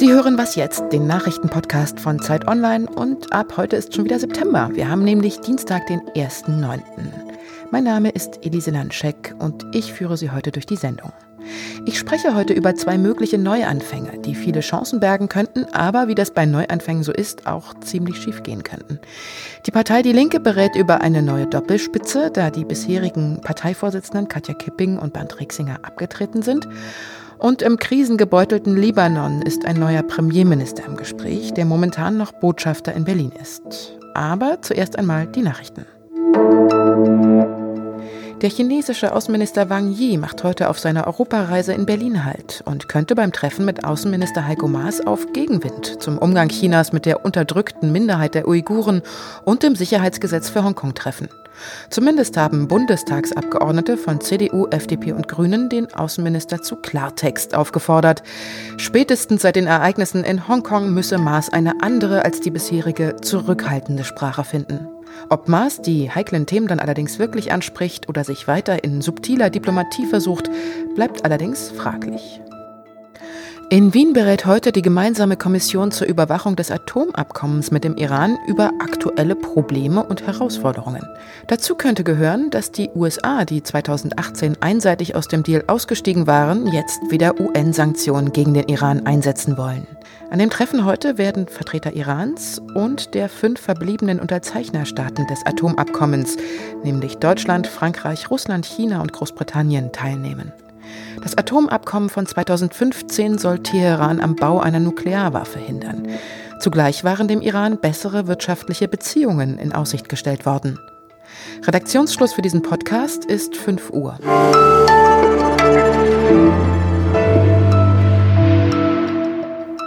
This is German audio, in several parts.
Sie hören was jetzt, den Nachrichtenpodcast von Zeit Online und ab heute ist schon wieder September. Wir haben nämlich Dienstag, den 1.9. Mein Name ist Elise Landscheck und ich führe Sie heute durch die Sendung. Ich spreche heute über zwei mögliche Neuanfänge, die viele Chancen bergen könnten, aber wie das bei Neuanfängen so ist, auch ziemlich schief gehen könnten. Die Partei Die Linke berät über eine neue Doppelspitze, da die bisherigen Parteivorsitzenden Katja Kipping und Bernd Rixinger abgetreten sind. Und im krisengebeutelten Libanon ist ein neuer Premierminister im Gespräch, der momentan noch Botschafter in Berlin ist. Aber zuerst einmal die Nachrichten. Der chinesische Außenminister Wang Yi macht heute auf seiner Europareise in Berlin Halt und könnte beim Treffen mit Außenminister Heiko Maas auf Gegenwind zum Umgang Chinas mit der unterdrückten Minderheit der Uiguren und dem Sicherheitsgesetz für Hongkong treffen. Zumindest haben Bundestagsabgeordnete von CDU, FDP und Grünen den Außenminister zu Klartext aufgefordert. Spätestens seit den Ereignissen in Hongkong müsse Maas eine andere als die bisherige zurückhaltende Sprache finden. Ob Maas die heiklen Themen dann allerdings wirklich anspricht oder sich weiter in subtiler Diplomatie versucht, bleibt allerdings fraglich. In Wien berät heute die gemeinsame Kommission zur Überwachung des Atomabkommens mit dem Iran über aktuelle Probleme und Herausforderungen. Dazu könnte gehören, dass die USA, die 2018 einseitig aus dem Deal ausgestiegen waren, jetzt wieder UN-Sanktionen gegen den Iran einsetzen wollen. An dem Treffen heute werden Vertreter Irans und der fünf verbliebenen Unterzeichnerstaaten des Atomabkommens, nämlich Deutschland, Frankreich, Russland, China und Großbritannien, teilnehmen. Das Atomabkommen von 2015 soll Teheran am Bau einer Nuklearwaffe hindern. Zugleich waren dem Iran bessere wirtschaftliche Beziehungen in Aussicht gestellt worden. Redaktionsschluss für diesen Podcast ist 5 Uhr.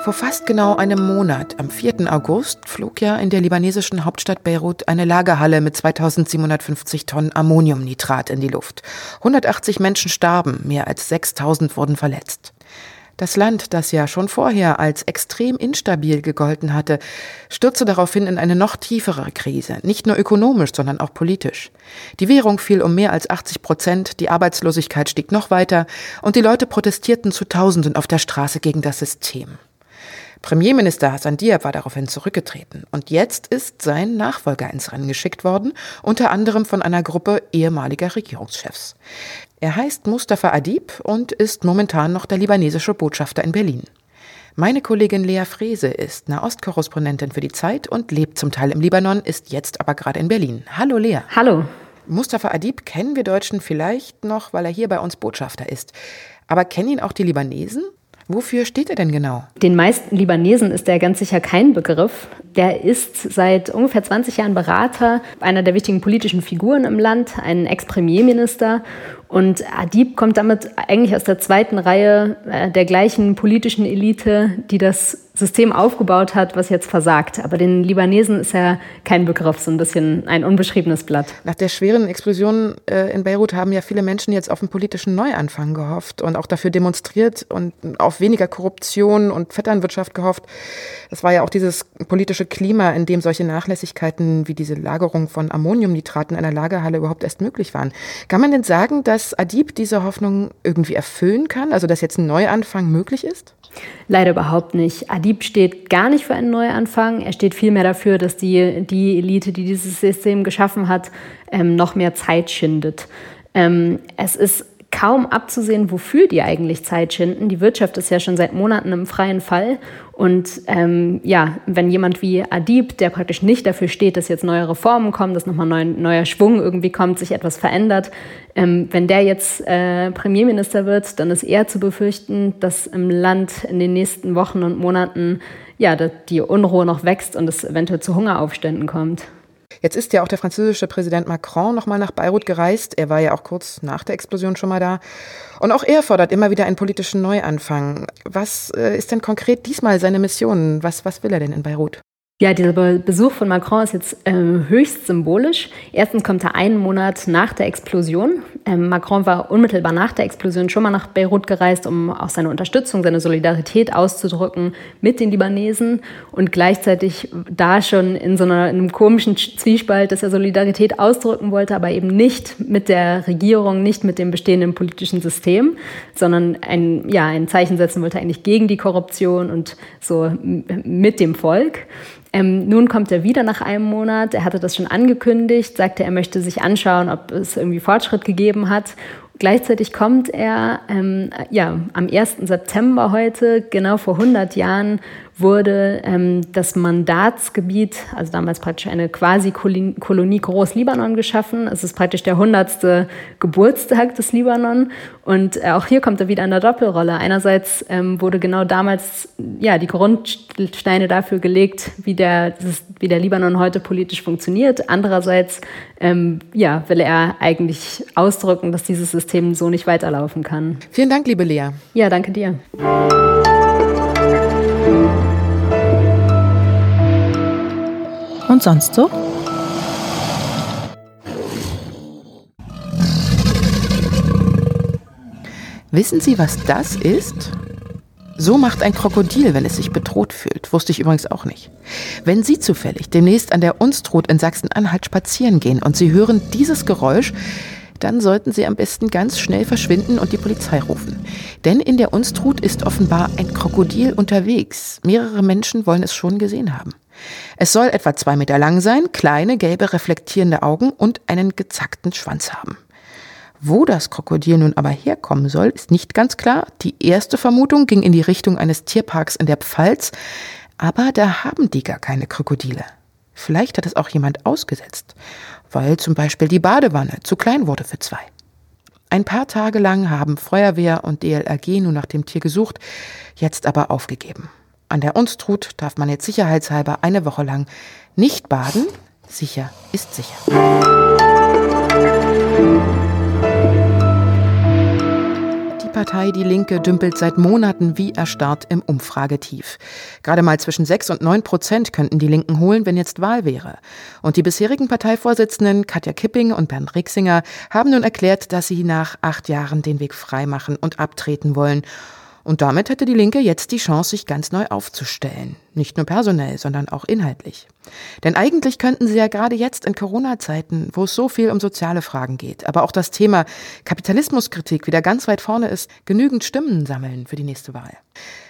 Vor fast genau einem Monat, am 4. August, flog ja in der libanesischen Hauptstadt Beirut eine Lagerhalle mit 2750 Tonnen Ammoniumnitrat in die Luft. 180 Menschen starben, mehr als 6000 wurden verletzt. Das Land, das ja schon vorher als extrem instabil gegolten hatte, stürzte daraufhin in eine noch tiefere Krise, nicht nur ökonomisch, sondern auch politisch. Die Währung fiel um mehr als 80 Prozent, die Arbeitslosigkeit stieg noch weiter und die Leute protestierten zu Tausenden auf der Straße gegen das System. Premierminister Hassan Diab war daraufhin zurückgetreten und jetzt ist sein Nachfolger ins Rennen geschickt worden, unter anderem von einer Gruppe ehemaliger Regierungschefs. Er heißt Mustafa Adib und ist momentan noch der libanesische Botschafter in Berlin. Meine Kollegin Lea Frese ist Nahostkorrespondentin für die Zeit und lebt zum Teil im Libanon, ist jetzt aber gerade in Berlin. Hallo Lea. Hallo. Mustafa Adib kennen wir Deutschen vielleicht noch, weil er hier bei uns Botschafter ist. Aber kennen ihn auch die Libanesen? Wofür steht er denn genau? Den meisten Libanesen ist er ganz sicher kein Begriff. Der ist seit ungefähr 20 Jahren Berater einer der wichtigen politischen Figuren im Land, ein Ex-Premierminister und Adib kommt damit eigentlich aus der zweiten Reihe äh, der gleichen politischen Elite, die das System aufgebaut hat, was jetzt versagt. Aber den Libanesen ist ja kein Begriff, so ein bisschen ein unbeschriebenes Blatt. Nach der schweren Explosion äh, in Beirut haben ja viele Menschen jetzt auf einen politischen Neuanfang gehofft und auch dafür demonstriert und auf weniger Korruption und Vetternwirtschaft gehofft. Das war ja auch dieses politische Klima, in dem solche Nachlässigkeiten wie diese Lagerung von Ammoniumnitraten in einer Lagerhalle überhaupt erst möglich waren. Kann man denn sagen, dass dass Adib diese Hoffnung irgendwie erfüllen kann? Also, dass jetzt ein Neuanfang möglich ist? Leider überhaupt nicht. Adib steht gar nicht für einen Neuanfang. Er steht vielmehr dafür, dass die, die Elite, die dieses System geschaffen hat, ähm, noch mehr Zeit schindet. Ähm, es ist kaum abzusehen, wofür die eigentlich Zeit schinden. Die Wirtschaft ist ja schon seit Monaten im freien Fall. Und ähm, ja, wenn jemand wie Adib, der praktisch nicht dafür steht, dass jetzt neue Reformen kommen, dass nochmal neu, neuer Schwung irgendwie kommt, sich etwas verändert, ähm, wenn der jetzt äh, Premierminister wird, dann ist eher zu befürchten, dass im Land in den nächsten Wochen und Monaten ja, die Unruhe noch wächst und es eventuell zu Hungeraufständen kommt. Jetzt ist ja auch der französische Präsident Macron nochmal nach Beirut gereist. Er war ja auch kurz nach der Explosion schon mal da. Und auch er fordert immer wieder einen politischen Neuanfang. Was äh, ist denn konkret diesmal seine Mission? Was, was will er denn in Beirut? Ja, dieser Besuch von Macron ist jetzt äh, höchst symbolisch. Erstens kommt er einen Monat nach der Explosion. Ähm, Macron war unmittelbar nach der Explosion schon mal nach Beirut gereist, um auch seine Unterstützung, seine Solidarität auszudrücken mit den Libanesen und gleichzeitig da schon in so einer, in einem komischen Zwiespalt, dass er Solidarität ausdrücken wollte, aber eben nicht mit der Regierung, nicht mit dem bestehenden politischen System, sondern ein, ja, ein Zeichen setzen wollte eigentlich gegen die Korruption und so mit dem Volk. Ähm, nun kommt er wieder nach einem Monat. Er hatte das schon angekündigt, sagte, er möchte sich anschauen, ob es irgendwie Fortschritt gegeben hat. Gleichzeitig kommt er ähm, ja, am 1. September heute, genau vor 100 Jahren, wurde ähm, das Mandatsgebiet, also damals praktisch eine Quasi-Kolonie Groß-Libanon geschaffen. Es ist praktisch der 100. Geburtstag des Libanon. Und äh, auch hier kommt er wieder in der Doppelrolle. Einerseits ähm, wurde genau damals ja, die Grundsteine dafür gelegt, wie der, wie der Libanon heute politisch funktioniert. Andererseits ähm, ja, will er eigentlich ausdrücken, dass dieses System so nicht weiterlaufen kann. Vielen Dank, liebe Lea. Ja, danke dir. Und sonst so? Wissen Sie, was das ist? So macht ein Krokodil, wenn es sich bedroht fühlt. Wusste ich übrigens auch nicht. Wenn Sie zufällig demnächst an der Unstrut in Sachsen-Anhalt spazieren gehen und Sie hören dieses Geräusch, dann sollten Sie am besten ganz schnell verschwinden und die Polizei rufen. Denn in der Unstrut ist offenbar ein Krokodil unterwegs. Mehrere Menschen wollen es schon gesehen haben. Es soll etwa zwei Meter lang sein, kleine, gelbe, reflektierende Augen und einen gezackten Schwanz haben. Wo das Krokodil nun aber herkommen soll, ist nicht ganz klar. Die erste Vermutung ging in die Richtung eines Tierparks in der Pfalz, aber da haben die gar keine Krokodile. Vielleicht hat es auch jemand ausgesetzt, weil zum Beispiel die Badewanne zu klein wurde für zwei. Ein paar Tage lang haben Feuerwehr und DLRG nun nach dem Tier gesucht, jetzt aber aufgegeben. An der Unstrut darf man jetzt sicherheitshalber eine Woche lang nicht baden. Sicher ist sicher. Die Partei Die Linke dümpelt seit Monaten wie erstarrt im Umfragetief. Gerade mal zwischen 6 und 9 Prozent könnten die Linken holen, wenn jetzt Wahl wäre. Und die bisherigen Parteivorsitzenden Katja Kipping und Bernd Rixinger haben nun erklärt, dass sie nach acht Jahren den Weg freimachen und abtreten wollen. Und damit hätte die Linke jetzt die Chance, sich ganz neu aufzustellen. Nicht nur personell, sondern auch inhaltlich. Denn eigentlich könnten sie ja gerade jetzt in Corona-Zeiten, wo es so viel um soziale Fragen geht, aber auch das Thema Kapitalismuskritik wieder ganz weit vorne ist, genügend Stimmen sammeln für die nächste Wahl.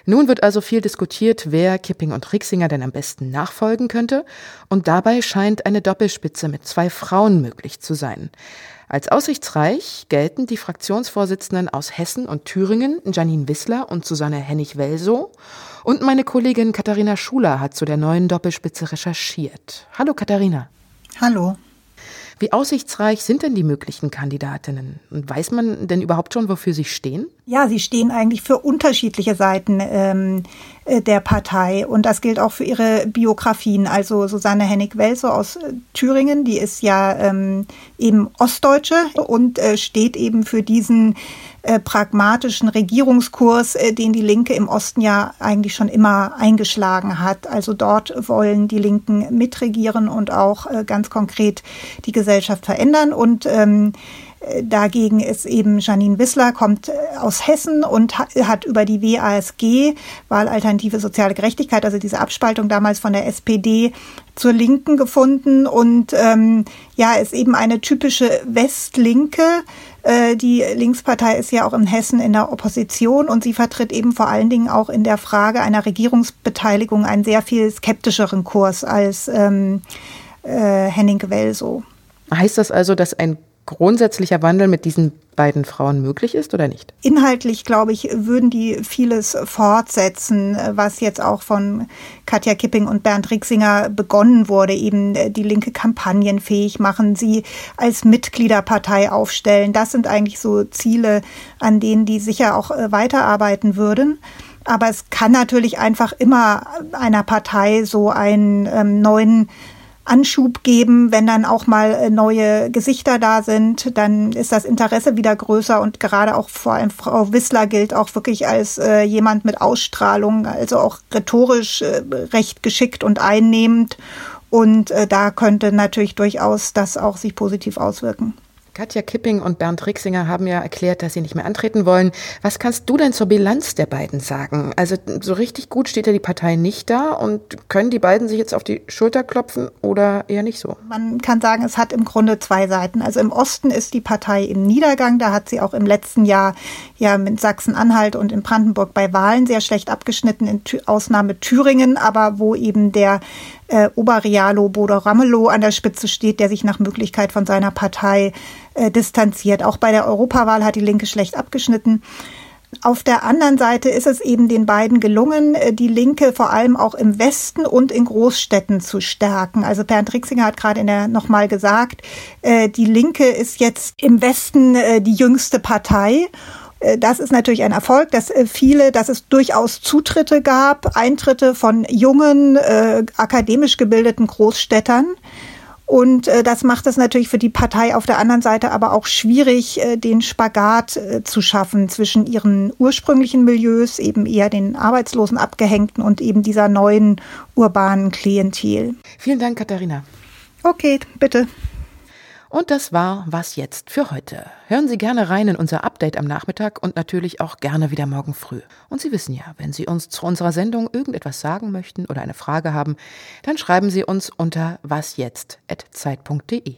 Nun wird also viel diskutiert, wer Kipping und Rixinger denn am besten nachfolgen könnte. Und dabei scheint eine Doppelspitze mit zwei Frauen möglich zu sein. Als aussichtsreich gelten die Fraktionsvorsitzenden aus Hessen und Thüringen, Janine Wissler und Susanne Hennig-Welsow. Und meine Kollegin Katharina Schuler hat zu der neuen Doppelspitze recherchiert. Hallo Katharina. Hallo. Wie aussichtsreich sind denn die möglichen Kandidatinnen? Und weiß man denn überhaupt schon, wofür sie stehen? Ja, sie stehen eigentlich für unterschiedliche Seiten ähm, äh, der Partei und das gilt auch für ihre Biografien. Also Susanne Hennig-Welso aus äh, Thüringen, die ist ja ähm, eben Ostdeutsche und äh, steht eben für diesen äh, pragmatischen Regierungskurs, äh, den die Linke im Osten ja eigentlich schon immer eingeschlagen hat. Also dort wollen die Linken mitregieren und auch äh, ganz konkret die Gesellschaft verändern. Und ähm, Dagegen ist eben Janine Wissler, kommt aus Hessen und hat über die WASG, Wahlalternative Soziale Gerechtigkeit, also diese Abspaltung damals von der SPD zur Linken gefunden und ähm, ja, ist eben eine typische Westlinke, äh, die Linkspartei ist ja auch in Hessen in der Opposition und sie vertritt eben vor allen Dingen auch in der Frage einer Regierungsbeteiligung einen sehr viel skeptischeren Kurs als ähm, äh, Henning Welso. Heißt das also, dass ein grundsätzlicher Wandel mit diesen beiden Frauen möglich ist oder nicht? Inhaltlich, glaube ich, würden die vieles fortsetzen, was jetzt auch von Katja Kipping und Bernd Rixinger begonnen wurde, eben die linke Kampagnen fähig machen, sie als Mitgliederpartei aufstellen. Das sind eigentlich so Ziele, an denen die sicher auch äh, weiterarbeiten würden. Aber es kann natürlich einfach immer einer Partei so einen ähm, neuen Anschub geben, wenn dann auch mal äh, neue Gesichter da sind, dann ist das Interesse wieder größer und gerade auch vor allem Frau Wissler gilt auch wirklich als äh, jemand mit Ausstrahlung, also auch rhetorisch äh, recht geschickt und einnehmend und äh, da könnte natürlich durchaus das auch sich positiv auswirken. Katja Kipping und Bernd Rixinger haben ja erklärt, dass sie nicht mehr antreten wollen. Was kannst du denn zur Bilanz der beiden sagen? Also so richtig gut steht ja die Partei nicht da und können die beiden sich jetzt auf die Schulter klopfen oder eher nicht so? Man kann sagen, es hat im Grunde zwei Seiten. Also im Osten ist die Partei im Niedergang. Da hat sie auch im letzten Jahr ja mit Sachsen-Anhalt und in Brandenburg bei Wahlen sehr schlecht abgeschnitten, in Ausnahme Thüringen, aber wo eben der äh, Oberrealo Bodo Ramelow an der Spitze steht, der sich nach Möglichkeit von seiner Partei äh, distanziert. Auch bei der Europawahl hat die Linke schlecht abgeschnitten. Auf der anderen Seite ist es eben den beiden gelungen, äh, die Linke vor allem auch im Westen und in Großstädten zu stärken. Also Bernd Rixinger hat gerade in der nochmal gesagt, äh, die Linke ist jetzt im Westen äh, die jüngste Partei das ist natürlich ein Erfolg, dass äh, viele, dass es durchaus Zutritte gab, Eintritte von jungen, äh, akademisch gebildeten Großstädtern. Und äh, das macht es natürlich für die Partei auf der anderen Seite aber auch schwierig, äh, den Spagat äh, zu schaffen zwischen ihren ursprünglichen Milieus, eben eher den Arbeitslosen abgehängten und eben dieser neuen urbanen Klientel. Vielen Dank, Katharina. Okay, bitte. Und das war Was jetzt für heute. Hören Sie gerne rein in unser Update am Nachmittag und natürlich auch gerne wieder morgen früh. Und Sie wissen ja, wenn Sie uns zu unserer Sendung irgendetwas sagen möchten oder eine Frage haben, dann schreiben Sie uns unter wasjetzt.zeit.de.